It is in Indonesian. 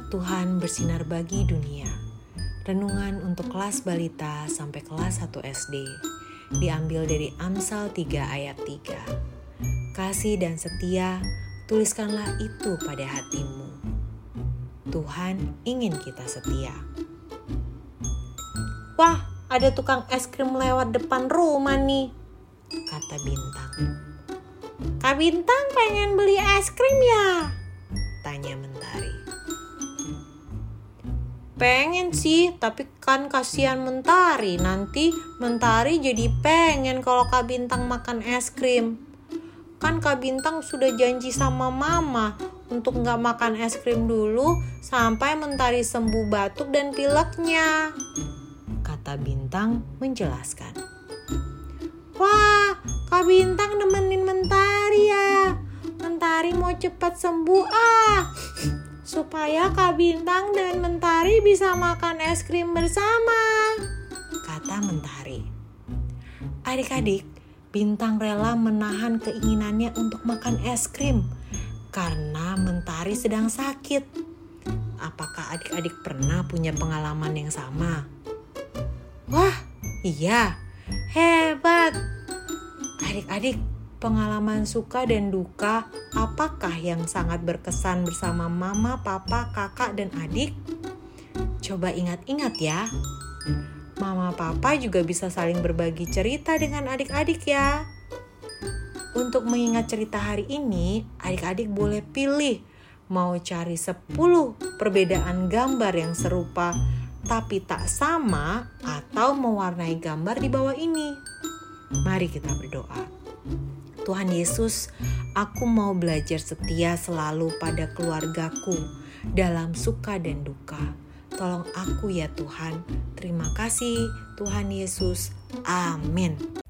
Tuhan bersinar bagi dunia. Renungan untuk kelas balita sampai kelas 1 SD. Diambil dari Amsal 3 ayat 3. Kasih dan setia, tuliskanlah itu pada hatimu. Tuhan ingin kita setia. Wah, ada tukang es krim lewat depan rumah nih, kata Bintang. Kak Bintang pengen beli es krim ya? Tanya Mentari. Pengen sih, tapi kan kasihan Mentari. Nanti Mentari jadi pengen kalau Kak Bintang makan es krim. Kan Kak Bintang sudah janji sama Mama untuk nggak makan es krim dulu sampai Mentari sembuh batuk dan pileknya. Kata Bintang menjelaskan. Wah, Kak Bintang nemenin Mentari ya. Mentari mau cepat sembuh ah supaya Kak Bintang dan Mentari bisa makan es krim bersama, kata Mentari. Adik-adik, Bintang rela menahan keinginannya untuk makan es krim karena Mentari sedang sakit. Apakah adik-adik pernah punya pengalaman yang sama? Wah, iya, hebat. Adik-adik, pengalaman suka dan duka, apakah yang sangat berkesan bersama mama, papa, kakak, dan adik? Coba ingat-ingat ya. Mama papa juga bisa saling berbagi cerita dengan adik-adik ya. Untuk mengingat cerita hari ini, adik-adik boleh pilih mau cari 10 perbedaan gambar yang serupa tapi tak sama atau mewarnai gambar di bawah ini. Mari kita berdoa. Tuhan Yesus, aku mau belajar setia selalu pada keluargaku dalam suka dan duka. Tolong aku ya Tuhan. Terima kasih Tuhan Yesus. Amin.